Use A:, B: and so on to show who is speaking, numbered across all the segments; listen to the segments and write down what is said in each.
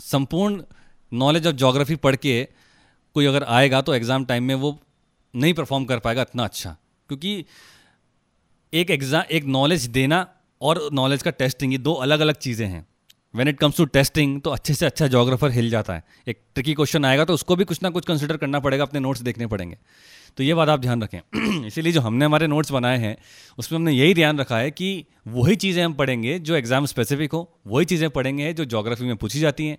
A: संपूर्ण knowledge of geography पढ़ के कोई अगर आएगा तो एग्ज़ाम टाइम में वो नहीं परफॉर्म कर पाएगा इतना अच्छा। क्योंकि एक एग्ज़ाम एक नॉलेज देना और नॉलेज का टेस्टिंग ये दो अलग अलग चीज़ें हैं। When it comes to testing तो अच्छे से अच्छा जोग्राफर हिल जाता है। एक ट्रिकी क्वेश्चन आएगा तो उसको भी कुछ ना कुछ कंसिडर करना पड़ेगा, अपने नोट्स देखने पड़ेंगे। तो ये बात आप ध्यान रखें। इसीलिए जो हमने हमारे नोट्स बनाए हैं, उसमें हमने यही ध्यान रखा है कि वही चीज़ें हम पढ़ेंगे जो एग्ज़ाम स्पेसिफिक हो, वही चीज़ें पढ़ेंगे जो जोग्राफी में पूछी जाती हैं।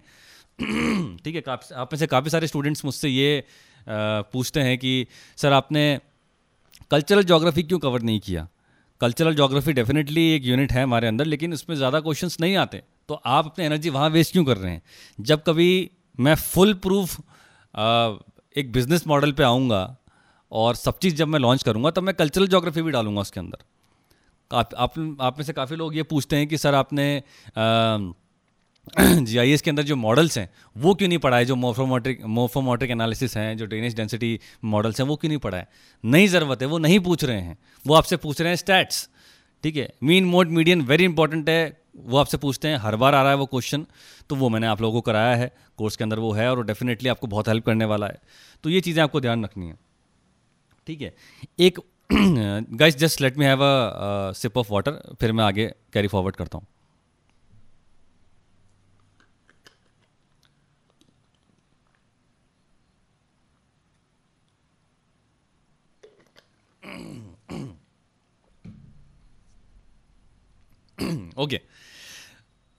A: ठीक है आप में से काफ़ी सारे स्टूडेंट्स मुझसे ये पूछते हैं कि, सर, आपने कल्चरल जोग्राफी क्यों कवर नहीं किया? कल्चरल जोग्राफी डेफिनेटली एक यूनिट है हमारे अंदर लेकिन उसमें ज़्यादा क्वेश्चंस नहीं आते। तो आप अपनी एनर्जी वहाँ वेस्ट क्यों कर रहे हैं? जब कभी मैं फुल प्रूफ एक बिज़नेस मॉडल पे आऊँगा और सब चीज़ जब मैं लॉन्च करूँगा तब मैं कल्चरल जोग्राफी भी डालूँगा उसके अंदर। आप आप, आप में से काफ़ी लोग ये पूछते हैं कि सर आपने जी आई एस के अंदर जो मॉडल्स हैं, वो क्यों नहीं पढ़ाए जो मोफोमोट्रिक मोफोमोट्रिक एनालिसिस हैं, जो ड्रेनेज डेंसिटी मॉडल्स हैं, वो क्यों नहीं पढ़ाए नहीं ज़रूरत है, वो नहीं पूछ रहे हैं। वो आपसे पूछ रहे हैं स्टैट्स ठीक है? Mean mode median very important है। वो आपसे पूछते हैं, हर बार आ रहा है वो क्वेश्चन तो वो मैंने आप लोगों को कराया है। कोर्स के अंदर वो है और डेफिनेटली आपको बहुत हेल्प करने वाला है। तो ये चीज़ें आपको ध्यान रखनी है, ठीक है? एक guys just let me have a sip of water फिर मैं आगे कैरी फॉरवर्ड करता हूँ। Okay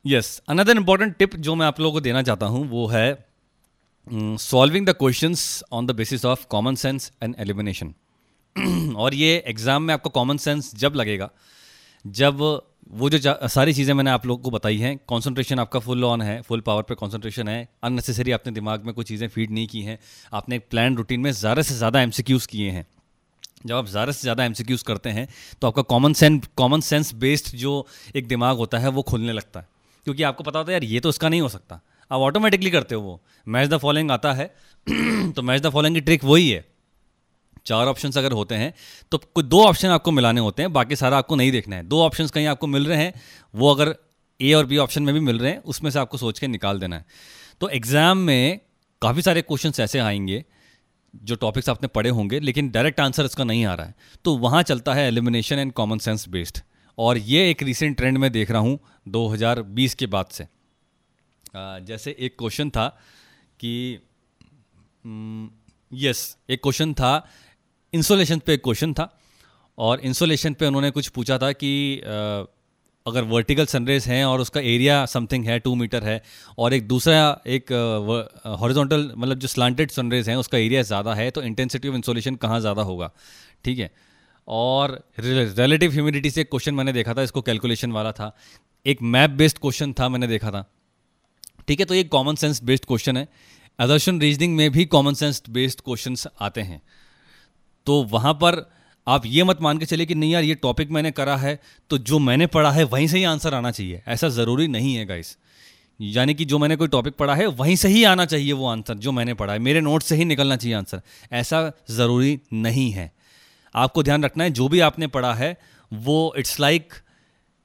A: yes another important tip जो मैं आप लोगों को देना चाहता हूँ, वो है solving the questions on the basis of common sense and elimination और ये एग्ज़ाम में आपको कॉमन सेंस जब लगेगा, जब वो जो सारी चीज़ें मैंने आप लोगों को बताई हैं कॉन्सेंट्रेशन आपका फुल ऑन है फुल पावर पे कॉन्सेंट्रेशन है अननेसेसरी आपने दिमाग में कोई चीज़ें फ़ीड नहीं की हैं, आपने एक प्लान रूटीन में ज़्यादा से ज़्यादा एम किए हैं। जब आप ज़्यादा से ज़्यादा एम करते हैं तो आपका common sense common sense based जो एक दिमाग होता है, वो खुलने लगता है। क्योंकि आपको पता होता है, यार, ये तो उसका नहीं हो सकता। आप ऑटोमेटिकली करते हो वो। मैच द फॉलोइंग आता है तो मैच द फॉलोइंग की ट्रिक वही है। चार ऑप्शंस अगर होते हैं तो कुछ दो ऑप्शन आपको मिलाने होते हैं, बाकी सारा आपको नहीं देखना है। दो ऑप्शंस कहीं आपको मिल रहे हैं, वो अगर ए और बी ऑप्शन में भी मिल रहे हैं, उसमें से आपको सोच के निकाल देना है। तो एग्ज़ाम में काफ़ी सारे क्वेश्चन ऐसे आएँगे जो टॉपिक्स आपने पढ़े होंगे, लेकिन डायरेक्ट आंसर इसका नहीं आ रहा है। तो वहाँ चलता है elimination and common sense based और ये एक रिसेंट ट्रेंड में देख रहा हूँ 2020 के बाद से। जैसे एक क्वेश्चन था कि यस एक क्वेश्चन था इंसोलेशन पे एक क्वेश्चन था। और इंसोलेशन पे उन्होंने कुछ पूछा था कि अगर वर्टिकल सनरेज हैं और उसका एरिया समथिंग है टू मीटर है, और एक दूसरा, एक हॉरिजॉन्टल मतलब जो स्लांटेड सनरेज हैं, उसका एरिया ज़्यादा है तो इंटेंसिटी ऑफ़ इंसोलेशन कहाँ ज़्यादा होगा? ठीक है? और रिलेटिव ह्यूमिडिटी से क्वेश्चन मैंने देखा था, इसको कैलकुलेशन वाला था। एक मैप बेस्ड क्वेश्चन था, मैंने देखा था। ठीक है? तो ये कॉमन सेंस बेस्ड क्वेश्चन है। अदर्शन रीजनिंग में भी कॉमन सेंस बेस्ड क्वेश्चन आते हैं। तो वहाँ पर आप ये मत मान के चले कि नहीं यार, ये टॉपिक मैंने करा है तो जो मैंने पढ़ा है वहीं से ही आंसर आना चाहिए। ऐसा ज़रूरी नहीं है गाइस यानी कि जो मैंने कोई टॉपिक पढ़ा है, वहीं से ही आना चाहिए वो आंसर जो मैंने पढ़ा है। मेरे नोट से ही निकलना चाहिए आंसर ऐसा ज़रूरी नहीं है। आपको ध्यान रखना है, जो भी आपने पढ़ा है, वो it's like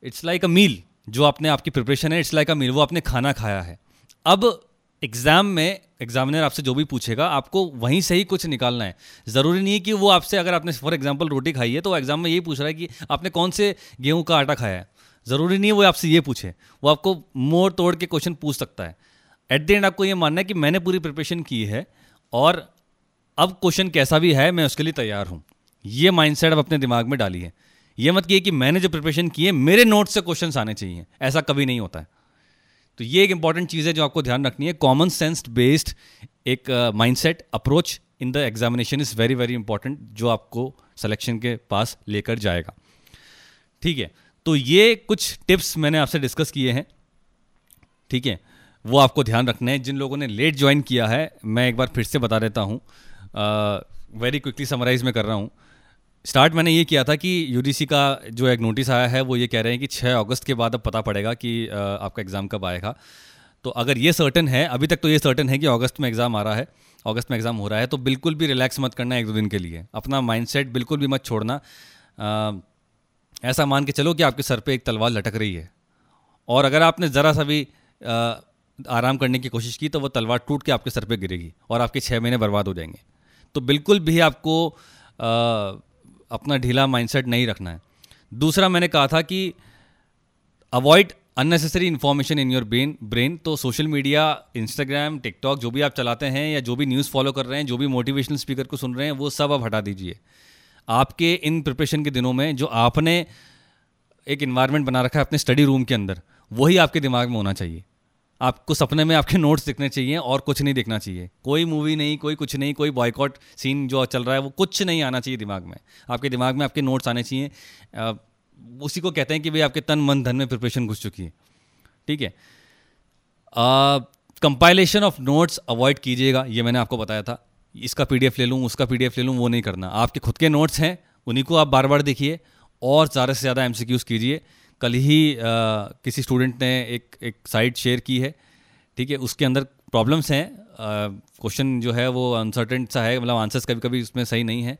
A: it's like a meal जो आपने, आपकी प्रिपरेशन है इट्स लाइक अ मील वो आपने खाना खाया है। अब एग्ज़ाम में, एग्जामिनर आपसे जो भी पूछेगा, आपको वहीं से ही कुछ निकालना है। ज़रूरी नहीं है कि वो आपसे अगर आपने, फॉर एग्ज़ाम्पल रोटी खाई है तो एग्ज़ाम में यही पूछ रहा है कि आपने कौन से गेहूँ का आटा खाया है? ज़रूरी नहीं है वो आपसे ये पूछे। वो आपको मोड़ तोड़ के क्वेश्चन पूछ सकता है। एट द एंड आपको ये मानना है कि मैंने पूरी प्रिपरेशन की है और अब क्वेश्चन कैसा भी है, मैं उसके लिए तैयार हूँ। ये माइंड आप अपने दिमाग में डालिए। ये मत किए कि मैंने जो प्रिपरेशन की है, मेरे नोट्स से क्वेश्चन आने चाहिए। ऐसा कभी नहीं होता है। तो ये एक इंपॉर्टेंट चीज़ है जो आपको ध्यान रखनी है। कॉमन सेंस बेस्ड एक mindset approach in the examination is very very important जो आपको सिलेक्शन के पास लेकर जाएगा। ठीक है? तो ये कुछ टिप्स मैंने आपसे डिस्कस किए हैं। ठीक है? वो आपको ध्यान रखना है। जिन लोगों ने लेट ज्वाइन किया है, मैं एक बार फिर से बता देता हूँ। वेरी क्विकली समराइज में कर रहा हूँ। स्टार्ट मैंने ये किया था कि यूडीसी का जो एक नोटिस आया है वो ये कह रहे हैं कि 6 अगस्त के बाद अब पता पड़ेगा कि आपका एग्ज़ाम कब आएगा। तो अगर ये सर्टन है अभी तक तो ये सर्टन है कि अगस्त में एग्ज़ाम आ रहा है अगस्त में एग्ज़ाम हो रहा है तो बिल्कुल भी रिलैक्स मत करना एक दो दिन के लिए। अपना माइंडसेट बिल्कुल भी मत छोड़ना। आ, ऐसा मान के चलो कि आपके सर पे एक तलवार लटक रही है। और अगर आपने ज़रा सा भी आराम करने की कोशिश की तो वो तलवार टूट के आपके सर पे गिरेगी और आपके छः महीने बर्बाद हो जाएँगे। तो बिल्कुल भी आपको आ, अपना ढीला माइंडसेट नहीं रखना है। दूसरा मैंने कहा था कि avoid unnecessary information in your brain brain तो सोशल मीडिया इंस्टाग्राम टिकटॉक जो भी आप चलाते हैं या जो भी न्यूज़ फॉलो कर रहे हैं, जो भी मोटिवेशनल स्पीकर को सुन रहे हैं, वो सब आप हटा दीजिए। आपके इन प्रिपरेशन के दिनों में जो आपने एक इन्वायरमेंट बना रखा है अपने स्टडी रूम के अंदर, वही आपके दिमाग में होना चाहिए। आपको सपने में आपके नोट्स दिखने चाहिए और कुछ नहीं दिखना चाहिए। कोई मूवी नहीं, कोई कुछ नहीं, कोई बॉयकॉट सीन जो चल रहा है, वो कुछ नहीं आना चाहिए दिमाग में। आपके दिमाग में आपके नोट्स आने चाहिए। उसी को कहते हैं कि भाई आपके तन, मन, धन में प्रिपरेशन घुस चुकी है। ठीक है? कंपाइलेशन ऑफ़ नोट्स अवॉइड कीजिएगा, ये मैंने आपको बताया था। इसका पीडीएफ ले लूँ, उसका पीडीएफ ले लूँ, वो नहीं करना। आपके खुद के नोट्स हैं, उन्हीं को आप बार बार देखिए और ज़्यादा से ज़्यादा एम कीजिए। कल ही आ, किसी स्टूडेंट ने एक एक साइट शेयर की है ठीक है? उसके अंदर प्रॉब्लम्स हैं क्वेश्चन जो है वो अनसर्टेन सा है मतलब आंसर्स कभी कभी उसमें सही नहीं है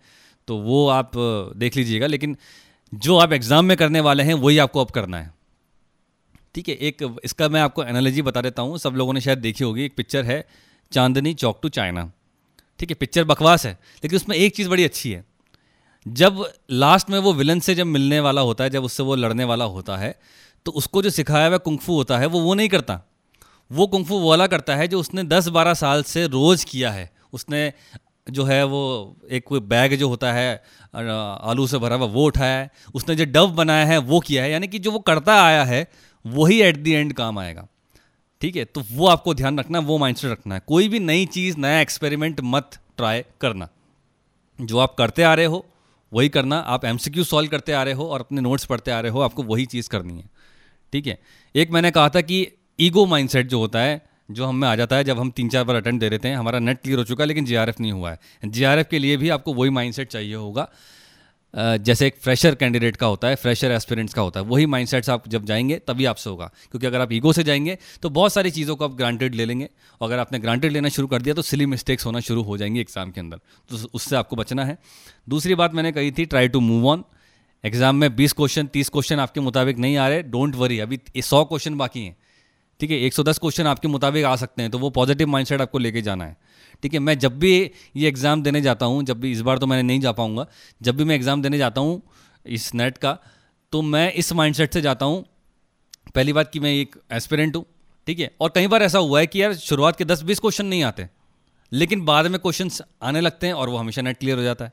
A: तो वो आप देख लीजिएगा लेकिन जो आप एग्ज़ाम में करने वाले हैं वही आपको अब करना है। ठीक है? एक इसका मैं आपको एनालॉजी बता देता हूँ सब लोगों ने शायद देखी होगी एक पिक्चर है चांदनी चौक टू चाइना ठीक है? पिक्चर बकवास है लेकिन उसमें एक चीज़ बड़ी अच्छी है जब लास्ट में वो विलन से जब मिलने वाला होता है, जब उससे वो लड़ने वाला होता है तो उसको जो सिखाया हुआ कुंफू होता है, वो वो नहीं करता। वो कुंफू वाला करता है जो उसने 10-12 साल से रोज़ किया है। उसने जो है वो एक कोई बैग जो होता है आलू से भरा हुआ, वो उठाया है। उसने जो डव बनाया है, वो किया है। यानी कि जो वो करता आया है, वही एट दी एंड काम आएगा। ठीक है? तो वो आपको ध्यान रखना, वो माइंडसेट रखना है। कोई भी नई चीज़, नया एक्सपेरिमेंट मत ट्राई करना। जो आप करते आ रहे हो वही करना, आप एम सी क्यू सॉल्व करते आ रहे हो और अपने नोट्स पढ़ते आ रहे हो, आपको वही चीज़ करनी है। ठीक है? एक मैंने कहा था कि ईगो माइंडसेट जो होता है, जो हमें आ जाता है जब हम तीन चार बार अटेंड दे रहे हैं, हमारा नेट क्लियर हो चुका है, लेकिन जीआरएफ नहीं हुआ है। जीआरएफ के लिए भी आपको वही माइंडसेट चाहिए होगा। जैसे एक फ्रेशर कैंडिडेट का होता है फ्रेशर एस्पिरेंट्स का होता है, वही माइंडसेट्स आप जब जाएँगे, तभी आपसे होगा। क्योंकि अगर आप ईगो से जाएँगे तो बहुत सारी चीज़ों को आप ग्रांटेड ले लेंगे। और अगर आपने ग्रांटेड लेना शुरू कर दिया तो सिली मिस्टेक्स होना शुरू हो जाएँगी एग्ज़ाम के अंदर। तो उससे आपको बचना है। दूसरी बात मैंने कही थी try to move on exam में बीस क्वेश्चन तीस क्वेश्चन आपके मुताबिक नहीं आ रहे डोंट वरी अभी सौ क्वेश्चन बाकी हैं। ठीक है 110 क्वेश्चन आपके मुताबिक आ सकते हैं तो वो पॉजिटिव माइंडसेट आपको लेके जाना है। ठीक है, मैं जब भी ये एग्ज़ाम देने जाता हूँ, जब भी इस बार तो मैंने नहीं जा पाऊँगा, जब भी मैं एग्ज़ाम देने जाता हूँ इस नेट का तो मैं इस माइंडसेट से जाता हूँ। पहली बात कि मैं एक एस्पिरेंट हूँ, ठीक है, और कई बार ऐसा हुआ है कि यार शुरुआत के दस बीस क्वेश्चन नहीं आते, लेकिन बाद में क्वेश्चन आने लगते हैं और वो हमेशा नेट क्लियर हो जाता है।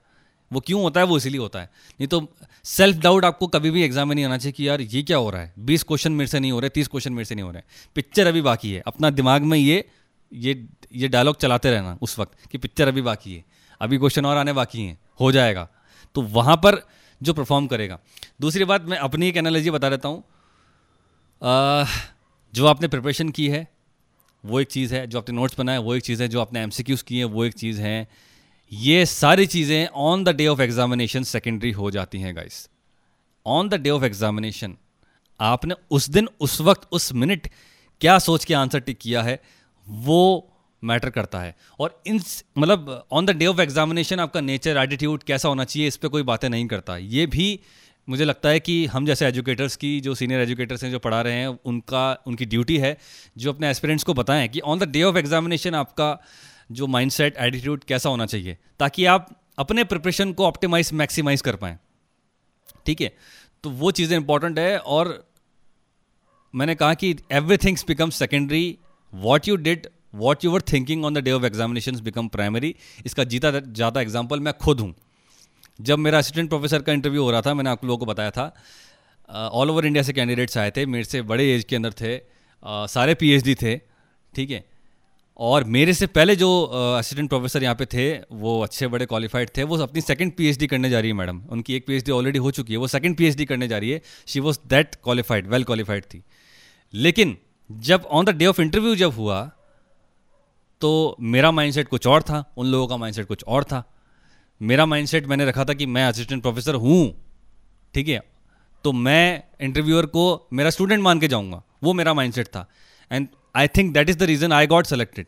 A: वो क्यों होता है? वो इसीलिए होता है। नहीं तो सेल्फ डाउट आपको कभी भी एग्ज़ाम में नहीं आना चाहिए कि यार ये क्या हो रहा है? बीस क्वेश्चन मेरे से नहीं हो रहे, तीस क्वेश्चन मेरे से नहीं हो रहे। पिक्चर अभी बाकी है, अपना दिमाग में ये ये ये डायलॉग चलाते रहना उस वक्त कि पिक्चर अभी बाकी है। अभी क्वेश्चन और आने बाकी हैं। हो जाएगा। तो वहाँ पर जो परफॉर्म करेगा। दूसरी बात मैं अपनी एक एनालॉजी बता देता हूँ। जो आपने प्रिपरेशन की है, वो एक चीज़ है। जो आपने नोट्स बनाए, वो एक चीज़ है। जो आपने एम किए हैं, वो एक चीज़ है। ये सारी चीज़ें on the day of examination secondary हो जाती हैं guys on the day of examination आपने उस दिन, उस वक्त, उस मिनट क्या सोच के आंसर टिक किया है वो मैटर करता है। और इन मतलब on the day of examination आपका नेचर एटीट्यूड कैसा होना चाहिए, इस पर कोई बातें नहीं करता। ये भी मुझे लगता है कि हम जैसे एजुकेटर्स की, जो सीनियर एजुकेटर्स हैं, जो पढ़ा रहे हैं, उनका, उनकी ड्यूटी है, जो अपने एस्पिरेंट्स को बताएँ कि on the day of examination आपका जो माइंडसेट एटीट्यूड कैसा होना चाहिए, ताकि आप अपने प्रिपरेशन को ऑप्टिमाइज मैक्सिमाइज कर पाएँ। ठीक है? तो वो चीज़ें इंपॉर्टेंट है और मैंने कहा कि every things become secondary what you did what you were thinking on the day of examination become primary इसका जीता ज़्यादा एग्ज़ाम्पल मैं खुद हूँ। जब मेरा असिस्टेंट प्रोफेसर का इंटरव्यू हो रहा था मैंने आप लोगों को बताया था ऑल ओवर इंडिया से कैंडिडेट्स आए थे मेरे से बड़े एज के अंदर थे uh, सारे पीएचडी थे ठीक है? और मेरे से पहले जो असिस्टेंट प्रोफेसर यहाँ पे थे वो अच्छे बड़े क्वालिफाइड थे वो अपनी सेकंड पीएचडी करने जा रही है मैडम। उनकी एक पीएचडी ऑलरेडी हो चुकी है वो सेकंड पीएचडी करने जा रही है। She was that qualified well qualified थी। लेकिन जब on the day of interview जब हुआ तो मेरा माइंडसेट कुछ और था, उन लोगों का माइंडसेट कुछ और था। मेरा माइंडसेट मैंने रखा था कि मैं असिस्टेंट प्रोफेसर हूँ, ठीक है? तो मैं इंटरव्यूअर को मेरा स्टूडेंट मान के जाऊँगा, वो मेरा माइंडसेट था। And I think that is the reason I got selected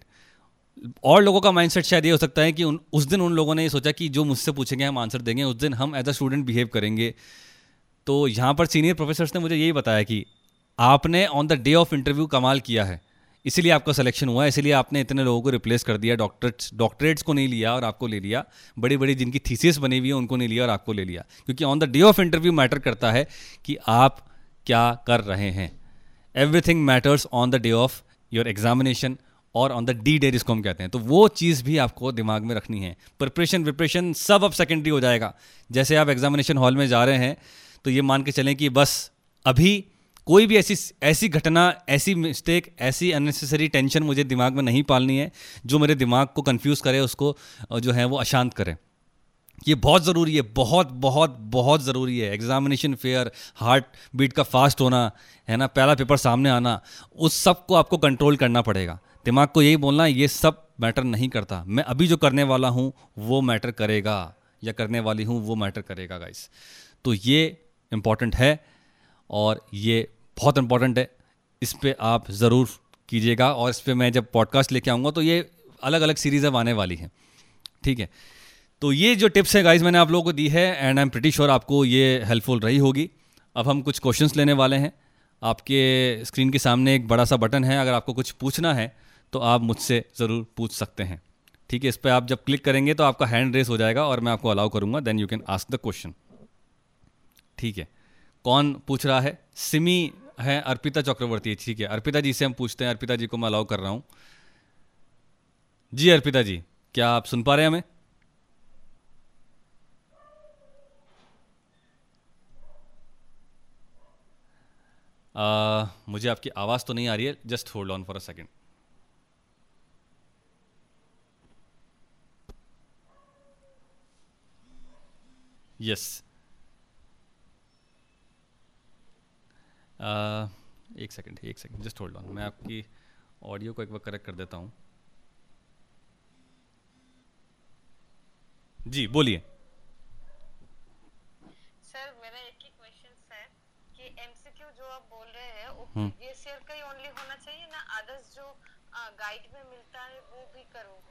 A: और लोगों का माइंडसेट शायद ये हो सकता है कि उन, उस दिन उन लोगों ने ये सोचा कि जो मुझसे पूछेंगे, हम आंसर देंगे, उस दिन हम एज अ स्टूडेंट बिहेव करेंगे। तो यहाँ पर सीनियर प्रोफेसर्स ने मुझे यही बताया कि आपने on the day of interview कमाल किया है। इसीलिए आपका सिलेक्शन हुआ इसीलिए आपने इतने लोगों को रिप्लेस कर दिया डॉक्टरेट्स डॉक्टरेट्स को नहीं लिया और आपको ले लिया। बड़ी बड़ी जिनकी थीसिस बनी हुई है, उनको नहीं लिया और आपको ले लिया। क्योंकि on the day of interview matter करता है कि आप क्या कर रहे हैं। Everything matters on the day of your examination और ऑन द डी डे जिसको हम कहते हैं। तो वो चीज़ भी आपको दिमाग में रखनी है। प्रिपरेशन विप्रेशन सब अब सेकेंडरी हो जाएगा। जैसे आप एग्जामिनेशन हॉल में जा रहे हैं तो ये मान के चलें कि बस अभी कोई भी ऐसी ऐसी घटना, ऐसी मिस्टेक ऐसी अननेसेसरी टेंशन मुझे दिमाग में नहीं पालनी है, जो मेरे दिमाग को कंफ्यूज करे, उसको जो है वो अशांत करे। ये बहुत ज़रूरी है, बहुत बहुत बहुत ज़रूरी है। एग्जामिनेशन फेयर हार्ट बीट का फास्ट होना, है ना, पहला पेपर सामने आना, उस सबको आपको कंट्रोल करना पड़ेगा। दिमाग को यही बोलना, ये सब मैटर नहीं करता। मैं अभी जो करने वाला हूँ, वो मैटर करेगा। या करने वाली हूँ, वो मैटर करेगा गाइस तो ये इंपॉर्टेंट है, और ये बहुत इंपॉर्टेंट है। इस पर आप ज़रूर कीजिएगा और इस पर मैं जब पॉडकास्ट लेके आऊँगा तो ये अलग अलग सीरीज़ अब आने वाली हैं। ठीक है? तो ये जो टिप्स है गाइज़ मैंने आप लोगों को दी है and I am pretty sure आपको ये हेल्पफुल रही होगी। अब हम कुछ क्वेश्चंस लेने वाले हैं। आपके स्क्रीन के सामने एक बड़ा सा बटन है। अगर आपको कुछ पूछना है तो आप मुझसे ज़रूर पूछ सकते हैं। ठीक है? इस पर आप जब क्लिक करेंगे तो आपका हैंड रेस हो जाएगा और मैं आपको अलाउ करूँगा then you can ask the question ठीक है? कौन पूछ रहा है? सिमी है अर्पिता चक्रवर्ती ठीक है। अर्पिता जी से हम पूछते हैं अर्पिता जी को मैं अलाउ कर रहा हूँ। जी अर्पिता जी क्या आप सुन पा रहे हैं हमें? आ, मुझे आपकी आवाज़ तो नहीं आ रही है just hold on for a second yes एक सेकंड एक सेकंड जस्ट होल्ड ऑन मैं आपकी ऑडियो को एक बार करेक्ट कर देता हूँ। जी बोलिए।
B: सर मेरा एक ही क्वेश्चन है कि एमसीक्यू जो आप बोल रहे हैं वो प्रीवियस ईयर का ही ओनली होना चाहिए ना अदर्स जो गाइड में मिलता है वो भी करो?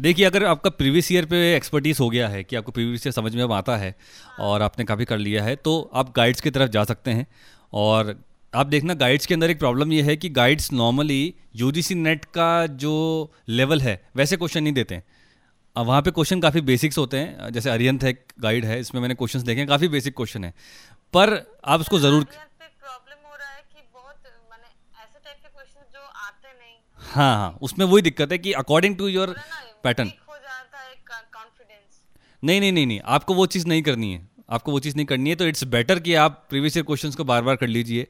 A: देखिए अगर आपका प्रीवियस ईयर पे एक्सपर्टीज हो गया है कि आपको प्रीवियस ईयर समझ में आता है हाँ। और आपने काफ़ी कर लिया है तो आप गाइड्स की तरफ़ जा सकते हैं। और आप देखना गाइड्स के अंदर एक प्रॉब्लम ये है कि गाइड्स नॉर्मली यू नेट का जो लेवल है वैसे क्वेश्चन नहीं देते हैं। अब वहाँ पे क्वेश्चन काफ़ी बेसिक्स होते हैं। जैसे अरियंत है गाइड है इसमें मैंने क्वेश्चंस देखे हैं काफ़ी बेसिक क्वेश्चन है। पर आप उसको ज़रूर हाँ हाँ उसमें वही दिक्कत है कि अकॉर्डिंग टू योर पैटर्न नहीं नहीं नहीं नहीं आपको वो चीज़ नहीं करनी है। आपको वो चीज़ नहीं करनी है तो इट्स बेटर कि आप प्रीवियस ईयर क्वेश्चंस को बार बार कर लीजिए।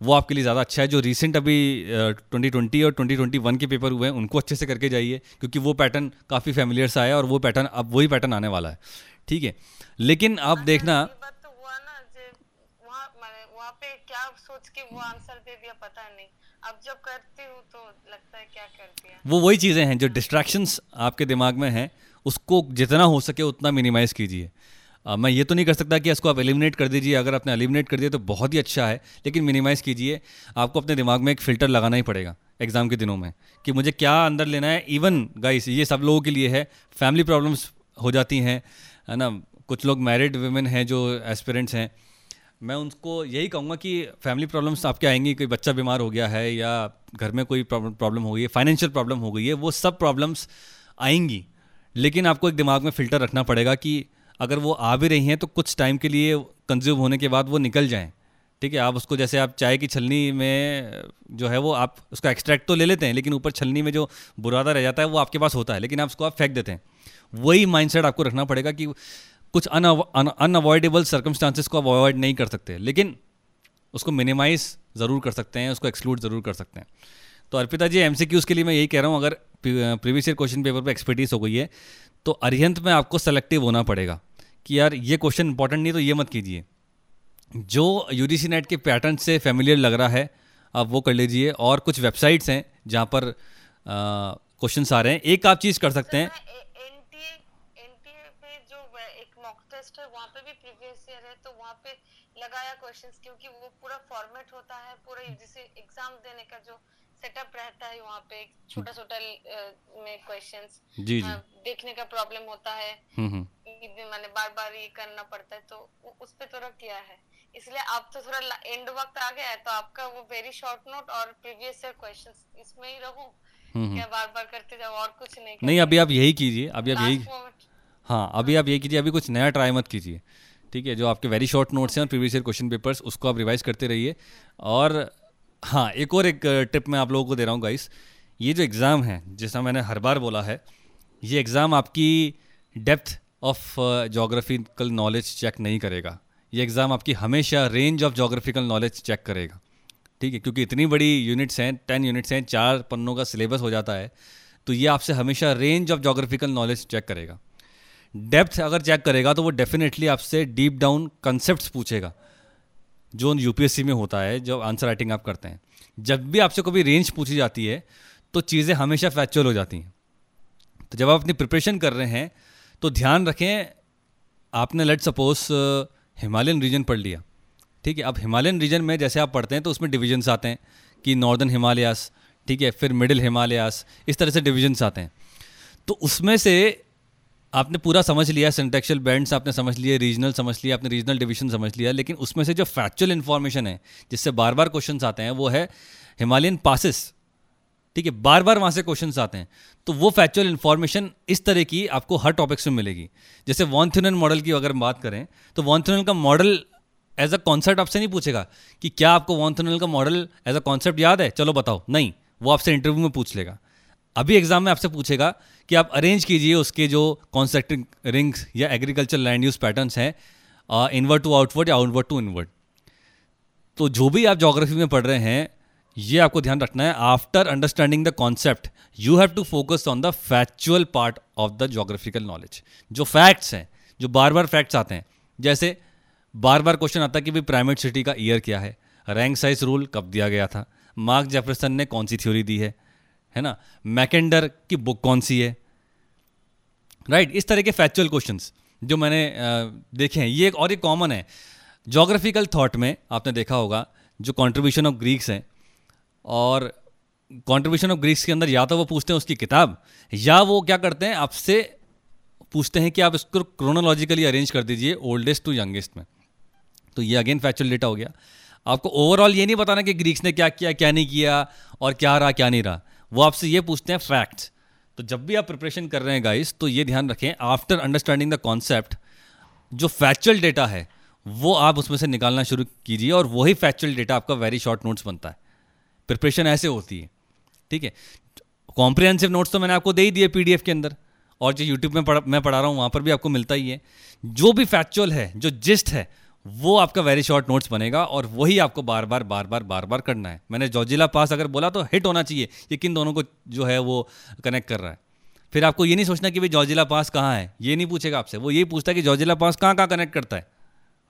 A: वो आपके लिए ज़्यादा अच्छा है जो रिसेंट अभी ट्वेंटी ट्वेंटी और ट्वेंटी ट्वेंटी वन के पेपर हुए हैं उनको अच्छे से करके जाइए क्योंकि वो पैटर्न काफ़ी फेमिलियर सा है और वो पैटर्न अब वही पैटर्न आने वाला है। ठीक है? लेकिन आप अच्छा, देखना तो तो वो वही चीज़ें हैं जो डिस्ट्रैक्शंस आपके दिमाग में हैं उसको जितना हो सके उतना मिनिमाइज़ कीजिए। आ, मैं ये तो नहीं कर सकता कि इसको आप एलिमिनेट कर दीजिए। अगर आपने एलिमिनेट कर दिया तो बहुत ही अच्छा है लेकिन मिनिमाइज़ कीजिए। आपको अपने दिमाग में एक फ़िल्टर लगाना ही पड़ेगा एग्ज़ाम के दिनों में कि मुझे क्या अंदर लेना है। इवन गाइस ये सब लोगों के लिए है। फैमिली प्रॉब्लम्स हो जाती हैं है ना? कुछ लोग मैरिड वुमेन हैं जो एस्पिरेंट्स हैं। मैं उनको यही कहूँगा कि फैमिली प्रॉब्लम्स आपके आएँगी कोई बच्चा बीमार हो गया है या घर में कोई प्रॉब्लम हो गई है फाइनेंशियल प्रॉब्लम हो गई है वो सब प्रॉब्लम्स आएँगी। लेकिन आपको एक दिमाग में फ़िल्टर रखना पड़ेगा कि अगर वो आ भी रही हैं तो कुछ टाइम के लिए कंज्यूम होने के बाद वो निकल जाएँ। ठीक है, आप उसको जैसे आप चाय की छलनी में जो है वो आप उसका एक्सट्रैक्ट तो ले लेते हैं, लेकिन ऊपर छलनी में जो बुरादा रह जाता है वो आपके पास होता है, लेकिन आप उसको आप फेंक देते हैं। वही माइंडसेट आपको रखना पड़ेगा कि कुछ अनअवॉइडेबल सर्कमस्टांसिस को आप अवॉइड नहीं कर सकते, लेकिन उसको मिनिमाइज ज़रूर कर सकते हैं, उसको एक्सक्लूड ज़रूर कर सकते हैं। तो अर्पिता जी एम के लिए मैं यही कह रहा हूँ, अगर प्रीवियस ईयर क्वेश्चन पेपर पर एक्सपर्टीज हो गई है तो अरिहंत में आपको सेलेक्टिव होना पड़ेगा कि यार ये क्वेश्चन इंपॉर्टेंट नहीं तो ये मत कीजिए। जो यू नेट के पैटर्न से फेमिलियर लग रहा है आप वो कर लीजिए। और कुछ वेबसाइट्स हैं जहाँ पर क्वेश्चन आ रहे हैं। एक आप चीज़ कर सकते हैं। तो लगाया क्वेश्चंस क्योंकि वो पूरा फॉर्मेट होता है पूरा जैसे एग्ज़ाम देने का जो सेटअप रहता है वहाँ पे छोटा छोटा में क्वेश्चंस जी जी। देखने का प्रॉब्लम होता है। हम्म, हम्म। मैंने बार बार ये करना पड़ता है तो उस पे तो रख किया है।
B: इसलिए आप तो थोड़ा एंड वक्त आ गया है तो आपका वो वेरी शॉर्ट नोट और प्रीवियस ईयर क्वेश्चंस इसमें ही रहूँ। क्या बार बार करते जाओ और कुछ नहीं
A: नहीं अभी आप यही कीजिए अभी आप यही हाँ अभी आप यही कीजिए अभी कुछ नया ट्राई मत कीजिए। ठीक है जो आपके वेरी शॉर्ट नोट्स हैं और प्रीवियस ईयर क्वेश्चन पेपर्स उसको आप रिवाइज करते रहिए। और हाँ एक और एक टिप मैं आप लोगों को दे रहा हूँ गाइस ये जो एग्ज़ाम है, जैसा मैंने हर बार बोला है, ये एग्ज़ाम आपकी depth of geographical knowledge check नहीं करेगा। ये एग्ज़ाम आपकी हमेशा range of geographical knowledge check करेगा। ठीक है? क्योंकि इतनी बड़ी यूनिट्स हैं टेन यूनिट्स हैं, चार पन्नों का सिलेबस हो जाता है तो ये आपसे हमेशा range of geographical knowledge check करेगा। डेप्थ अगर चेक करेगा तो वो डेफिनेटली आपसे डीप डाउन कंसेप्ट पूछेगा। जो यूपीएससी में होता है जो आंसर राइटिंग आप करते हैं, जब भी आपसे कभी रेंज पूछी जाती है तो चीज़ें हमेशा फैक्चुअल हो जाती हैं। तो जब आप अपनी प्रिपरेशन कर रहे हैं तो ध्यान रखें, आपने लेट सपोज़ हिमालयन रीजन पढ़ लिया। ठीक है, अब हिमालयन रीजन में जैसे आप पढ़ते हैं तो उसमें डिविजन्स आते हैं, कि नॉर्दर्न हिमालयास ठीक है, फिर मिडिल हिमालयास इस तरह से डिविजन्स आते हैं। तो उसमें से आपने पूरा समझ लिया सेंटेक्चुअल बैंड्स आपने समझ लिए रीजनल समझ लिया आपने रीजनल डिवीज़न समझ लिया, लेकिन उसमें से जो फैक्चुअल इन्फॉर्मेशन है, जिससे बार बार क्वेश्चन आते हैं, वो है हिमालयन पासिस ठीक है बार बार वहाँ से क्वेश्चन आते हैं। तो वो फैक्चुअल इन्फॉर्मेशन इस तरह की आपको हर टॉपिक्स में मिलेगी। जैसे वॉन्थुनन मॉडल की अगर बात करें तो वॉन्थुनन का मॉडल एज अ कॉन्सेप्ट आपसे नहीं पूछेगा कि क्या आपको वॉन्थुनल का मॉडल एज अ कॉन्सेप्ट याद है? चलो बताओ। नहीं, वो आपसे इंटरव्यू में पूछ लेगा। अभी एग्ज़ाम में आपसे पूछेगा कि आप अरेंज कीजिए उसके जो कॉन्सेप्टिंग रिंग्स या एग्रीकल्चर लैंड यूज़ पैटर्न्स हैं इनवर्ट टू आउटवर्ड या आउटवर्ड टू इनवर्ट तो जो भी आप जोग्राफी में पढ़ रहे हैं, ये आपको ध्यान रखना है after understanding the concept you have to focus on the factual part of the geographical knowledge जो फैक्ट्स हैं, जो बार बार फैक्ट्स आते हैं, जैसे बार बार क्वेश्चन आता है कि भाई प्राइमेट सिटी का ईयर क्या है? रैंक साइज़ रूल कब दिया गया था? मार्क जेफरसन ने कौन सी थ्योरी दी है? है ना? मैकेंडर की बुक कौन सी है? राइट right, इस तरह के फैक्चुअल क्वेश्चन जो मैंने देखे हैं। ये एक और एक कॉमन है। जोग्राफिकल थाट में आपने देखा होगा जो कंट्रीब्यूशन ऑफ़ ग्रीक्स हैं और कंट्रीब्यूशन ऑफ़ ग्रीक्स के अंदर या तो वो पूछते हैं उसकी किताब या वो क्या करते हैं आपसे पूछते हैं कि आप इसको क्रोनोलॉजिकली अरेंज कर दीजिए ओल्डेस्ट टू यंगेस्ट में। तो ये अगेन फैक्चुअल डेटा हो गया। आपको ओवरऑल ये नहीं बताना कि ग्रीक्स ने क्या किया क्या नहीं किया और क्या रहा क्या नहीं रहा। वो आपसे ये पूछते हैं फैक्ट्स तो जब भी आप प्रिपरेशन कर रहे हैं गाइस तो ये ध्यान रखें आफ्टर अंडरस्टैंडिंग द कॉन्सेप्ट जो फैक्चुअल डेटा है, वो आप उसमें से निकालना शुरू कीजिए और वही फैक्चुअल डेटा आपका वेरी शॉर्ट नोट्स बनता है। प्रिपरेशन ऐसे होती है, ठीक है? कॉम्प्रिहेंसिव नोट्स तो मैंने आपको दे ही दिए पीडीएफ के अंदर, और जो यूट्यूब में पढ़ा, मैं पढ़ा रहा हूँ, वहाँ पर भी आपको मिलता ही है। जो भी फैक्चुअल है, जो जिस्ट है वो आपका वेरी शॉर्ट नोट्स बनेगा और वही आपको बार बार बार बार बार बार करना है। मैंने जॉजिला पास अगर बोला तो हिट होना चाहिए ये किन दोनों को जो है वो कनेक्ट कर रहा है। फिर आपको ये नहीं सोचना कि भाई जॉजिला पास कहाँ है ये नहीं पूछेगा आपसे। वो यही पूछता है कि जॉजिला पास कहाँ कहाँ कनेक्ट करता है।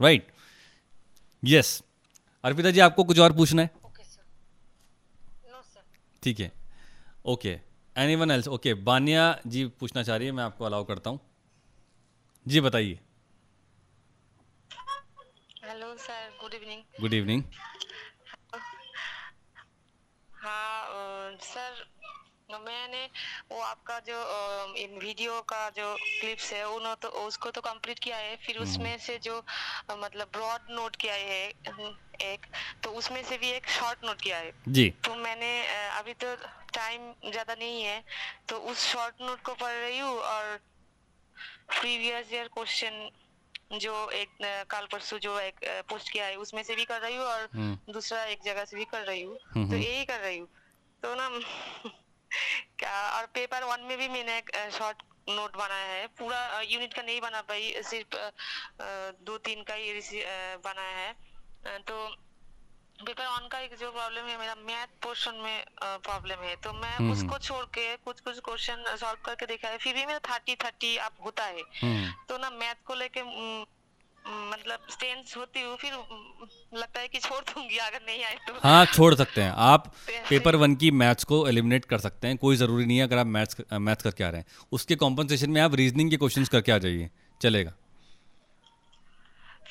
A: राइट यस अर्पिता जी आपको कुछ और पूछना है? ठीक है। Okay anyone else okay Baniya ji पूछना चाह रही है मैं आपको अलाउ करता हूँ। जी बताइए
C: hello sir good evening
A: good evening
C: हाँ सर मैंने वो आपका जो इन वीडियो का जो क्लिप्स है उन्होंने तो उसको तो कंप्लीट किया है फिर हम्म। उसमें से जो मतलब ब्रॉड नोट किया है एक तो उसमें से भी एक शॉर्ट नोट किया है।
A: जी।
C: तो मैंने अभी तो टाइम ज़्यादा नहीं है तो उस शॉर्ट नोट को पढ़ रही हूँ और प्रीवियस ईयर क्वेश्चन जो एक काल परसों जो एक पोस्ट किया है उसमें से भी कर रही हूँ और हम्म। दूसरा एक जगह से भी कर रही हूँ। हम्म, तो यही कर रही हूँ। तो ना क्या और पेपर वन में भी मैंने एक शॉर्ट नोट बनाया है। पूरा यूनिट का नहीं बना पाई सिर्फ़ दो तीन का ही बनाया है। तो पेपर वन का एक जो प्रॉब्लम है मेरा मैथ पोर्शन में प्रॉब्लम है। तो मैं हम्म, उसको। छोड़ के कुछ कुछ क्वेश्चन सॉल्व करके देखा है। फिर भी मेरा थर्टी थर्टी अब होता है। हम्म। तो ना मैथ को लेके मतलब टेंस होती हूँ फिर लगता है कि छोड़ दूँगी अगर नहीं आए तो।
A: हाँ छोड़ सकते हैं। आप पेपर वन की मैथ्स को एलिमिनेट कर सकते हैं। कोई ज़रूरी नहीं है अगर आप मैथ्स मैथ्स करके आ रहे हैं। उसके कॉम्पनसेशन में आप रीजनिंग के क्वेश्चंस करके आ जाइए। चलेगा।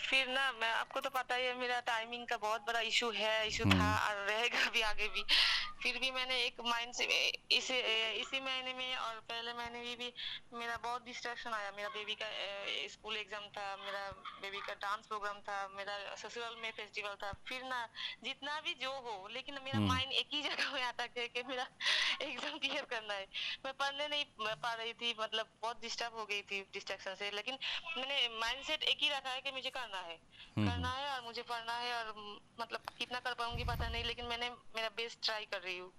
C: फिर ना मैं आपको तो पता ही है मेरा टाइमिंग का बहुत बड़ा इशू है इशू था और रहेगा भी आगे भी। फिर भी मैंने एक माइंड से इसी इसी महीने में और पहले महीने में भी मेरा बहुत डिस्ट्रैक्शन आया। मेरा बेबी का स्कूल एग्ज़ाम था मेरा बेबी का डांस प्रोग्राम था मेरा ससुराल में फेस्टिवल था। फिर ना जितना भी जो हो लेकिन मेरा माइंड एक ही जगह में आता है कि मेरा एग्ज़ाम क्लियर करना है। मैं पढ़ने नहीं पा रही थी मतलब बहुत डिस्टर्ब हो गई थी डिस्ट्रैक्शन से। लेकिन मैंने माइंड सेट एक ही रखा है कि मुझे करना है। करना है और मुझे पढ़ना है और मतलब कितना कर पाऊँगी पता नहीं लेकिन मैंने मेरा बेस्ट ट्राई कर रही हूँ।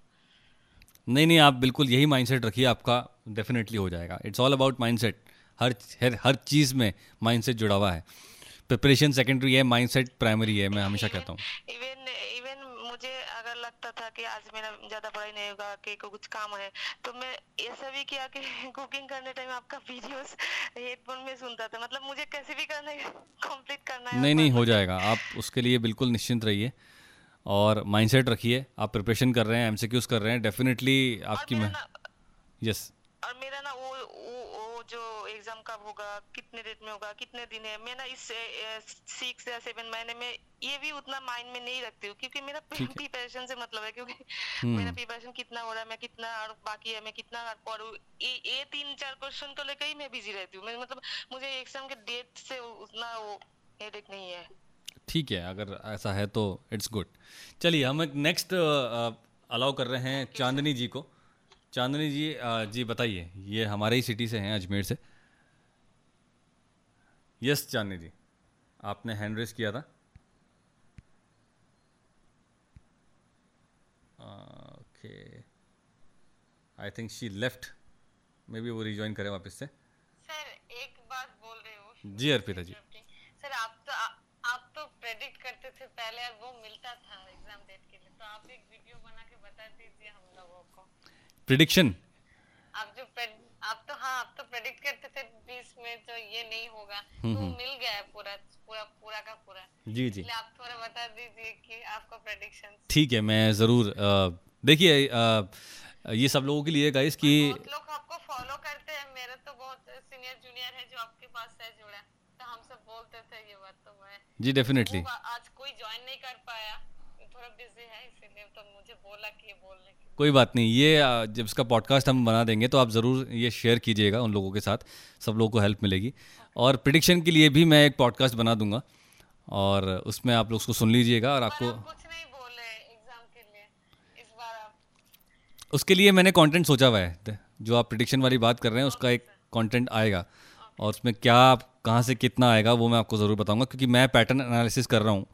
A: नहीं नहीं आप बिल्कुल यही माइंडसेट रखिए आपका डेफिनेटली हो जाएगा। इट्स ऑल अबाउट माइंडसेट हर हर हर चीज़ में माइंडसेट जुड़ा हुआ है। प्रिपरेशन सेकेंडरी है माइंडसेट प्राइमरी है मैं हमेशा कहता हूँ।
C: इवन लगता था कि आज मेरा ज़्यादा पढ़ाई नहीं होगा कि कुछ काम है। तो मैं ऐसा भी किया कि कुकिंग करने टाइम आपका वीडियोस हेडफोन में सुनता था। मतलब मुझे कैसे भी करना है कंप्लीट करना है।
A: नहीं नहीं हो जाएगा। आप उसके लिए बिल्कुल निश्चिंत रहिए और माइंडसेट रखिए। आप प्रिपरेशन कर रहे हैं एमसीक्यूज कर रहे हैं डेफिनेटली आपकी यस
C: और मेरा ना वो जो एग्ज़ाम कब होगा कितने डेट में होगा कितने दिन है मैं ना इस सिक्स या सेवन महीने में ये भी उतना माइंड में नहीं रखती हूँ क्योंकि मेरा प्रिपरेशन से मतलब है क्योंकि हम्म। मेरा प्रिपरेशन कितना हो रहा है मैं कितना और बाकी है मैं कितना पढ़ू ये, ये तीन चार क्वेश्चन को लेकर ही मैं बिज़ी रहती हूँ मतलब मुझे एग्ज़ाम के डेट से उतना वो हेडेक नहीं है।
A: ठीक है अगर ऐसा है तो इट्स गुड चलिए हम एक नेक्स्ट अलाउ कर रहे हैं चांदनी जी को। चांदनी जी जी बताइए ये हमारे ही सिटी से हैं अजमेर से। यस चांदनी जी आपने हैंड रेस किया था। Okay I think she left maybe वो रिज्वाइन करें वापस से।
B: सर एक बात बोल रहे हो।
A: जी अर्पिता जी।
B: सर आप तो आ, आप तो प्रेडिक्ट करते थे पहले और वो मिलता था एग्ज़ाम डेट के लिए। तो आप एक वीडियो बना के बता दीजिए हम लोगों को।
A: प्रिडिक्शन
B: आप जो आप तो हाँ आप तो प्रेडिक्ट करते थे बीस में तो ये नहीं होगा। हम्म, तो हम्म। मिल गया है पूरा पूरा पूरा का पूरा।
A: जी जी।
B: आप थोड़ा बता दीजिए कि आपका प्रेडिक्शन
A: ठीक है मैं ज़रूर देखिए ये सब लोगों के लिए गाइस कि
B: लोग आपको फॉलो करते हैं। मेरे तो बहुत सीनियर जूनियर है जो आपके पास है जुड़ा। तो हम सब बोलते थे ये बात तो मैं
A: जी डेफिनेटली
B: आज कोई ज्वाइन नहीं कर पाया। थोड़ा बिज़ी है इसीलिए तो मुझे बोला कि ये बोलने की
A: कोई बात नहीं ये जब इसका पॉडकास्ट हम बना देंगे तो आप ज़रूर ये शेयर कीजिएगा उन लोगों के साथ सब लोगों को हेल्प मिलेगी। और प्रिडिक्शन के लिए भी मैं एक पॉडकास्ट बना दूँगा और उसमें आप लोग उसको सुन लीजिएगा और आपको उसके लिए मैंने कंटेंट सोचा हुआ है जो आप प्रिडिक्शन वाली बात कर रहे हैं उसका एक कंटेंट आएगा। और उसमें क्या कहाँ से कितना आएगा वो मैं आपको ज़रूर बताऊँगा क्योंकि मैं पैटर्न एनालिसिस कर रहा हूँ।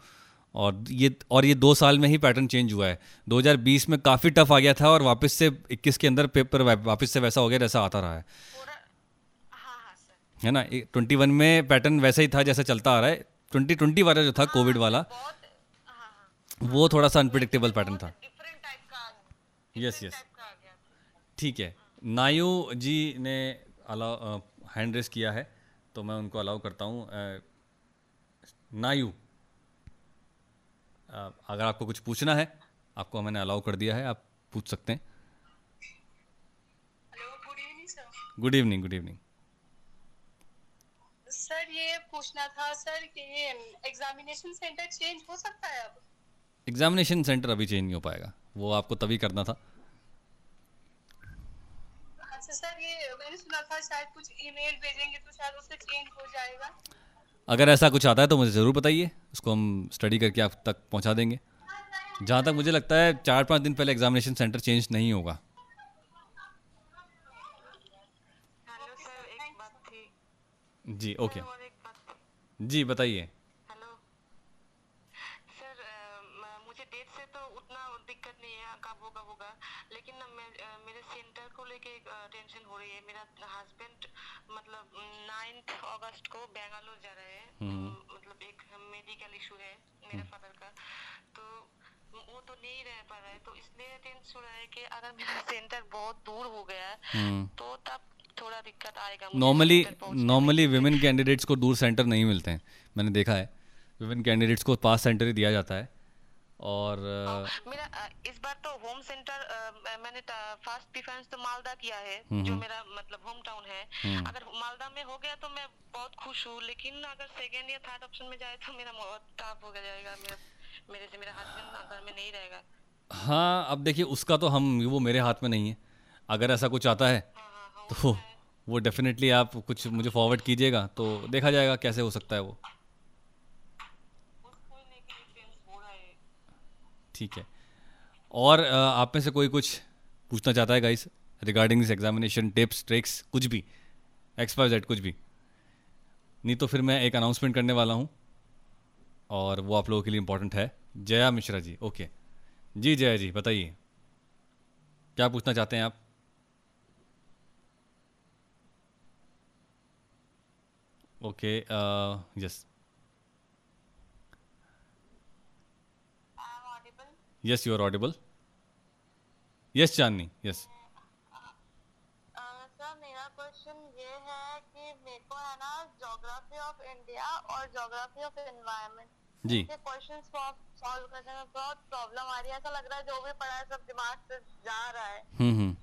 A: और ये और ये दो साल में ही पैटर्न चेंज हुआ है। 2020 में काफ़ी टफ आ गया था और वापस से 21 के अंदर पेपर वापस से वैसा हो गया जैसा आता रहा है।
B: हाँ, हाँ,
A: है ना? ट्वेंटी वन में पैटर्न वैसा ही था जैसा चलता आ रहा है। ट्वेंटी ट्वेंटी वाला जो था कोविड हाँ, वाला वो थोड़ा सा अनप्रडिक्टेबल पैटर्न था। यस यस ठीक है। नायू जी ने अलाउ हैंड रेस किया है तो मैं उनको अलाउ करता हूँ। नायू। अगर आपको कुछ पूछना है आपको मैंने अलाउ कर दिया है आप पूछ सकते हैं। Good evening good evening
D: sir ये पूछना था सर कि ये एग्जामिनेशन सेंटर चेंज हो सकता है अब?
A: एग्जामिनेशन सेंटर अभी चेंज नहीं हो पाएगा। वो आपको तभी करना था।
D: अच्छा सर ये मैंने सुना था शायद कुछ ईमेल भेजेंगे तो शायद उससे चेंज हो जाएगा।
A: अगर ऐसा कुछ आता है तो मुझे ज़रूर बताइए। उसको हम स्टडी करके आप तक पहुँचा देंगे। जहाँ तक मुझे लगता है चार पाँच दिन पहले एग्जामिनेशन सेंटर चेंज नहीं होगा। जी ओके। जी बताइए।
C: टेंशन हो रही है। मेरा हस्बैंड मतलब नाइन्थ अगस्त को बेंगलोर जा रहे हैं। हम्म। मतलब एक मेडिकल इशू है मेरे फादर हम्म। का। तो वो तो नहीं रह पा रहा है। तो इसलिए टेंशन हो रहा है कि अगर मेरा सेंटर बहुत दूर हो गया हम्म। तो तब थोड़ा दिक्कत आएगा
A: नॉर्मली नॉर्मली विमेन कैंडिडेट्स को दूर सेंटर नहीं मिलते हैं। मैंने देखा है। विमेन कैंडिडेट्स को पास सेंटर ही दिया जाता है। और आ,
C: मेरा इस बार तो होम सेंटर मैंने फ़र्स्ट डिफेंस तो मालदा किया है जो मेरा मतलब होम टाउन है। अगर मालदा में हो गया तो मैं बहुत खुश हूँ लेकिन अगर सेकेंड या थर्ड ऑप्शन में जाए तो मेरा बहुत टफ हो जाएगा मेरा मेरे से मेरा हस्बैंड घर में नहीं रहेगा।
A: हाँ अब देखिए उसका तो हम वो मेरे हाथ में नहीं है। अगर ऐसा कुछ आता है हाँ, हाँ, हाँ, तो वो डेफिनेटली आप कुछ मुझे फॉरवर्ड कीजिएगा तो देखा जाएगा कैसे हो सकता है वो। ठीक है। और आप में से कोई कुछ पूछना चाहता है guys regarding this examination tips tricks कुछ भी एक्स वाई जेड कुछ भी? नहीं तो फिर मैं एक अनाउंसमेंट करने वाला हूँ और वो आप लोगों के लिए इम्पोर्टेंट है। जया मिश्रा जी ओके जी जया जी, बताइए। क्या पूछना चाहते हैं आप? Okay yes yes you are audible yes Chandni yes
E: question ये है कि मेरे को है ना ज्योग्राफी ऑफ़ इंडिया और geography of environment
A: ji.
E: Question solve करने में बहुत प्रॉब्लम आ रही है। ऐसा लग रहा है जो भी पढ़ा है सब दिमाग से जा रहा है।
A: हम्म हम्म।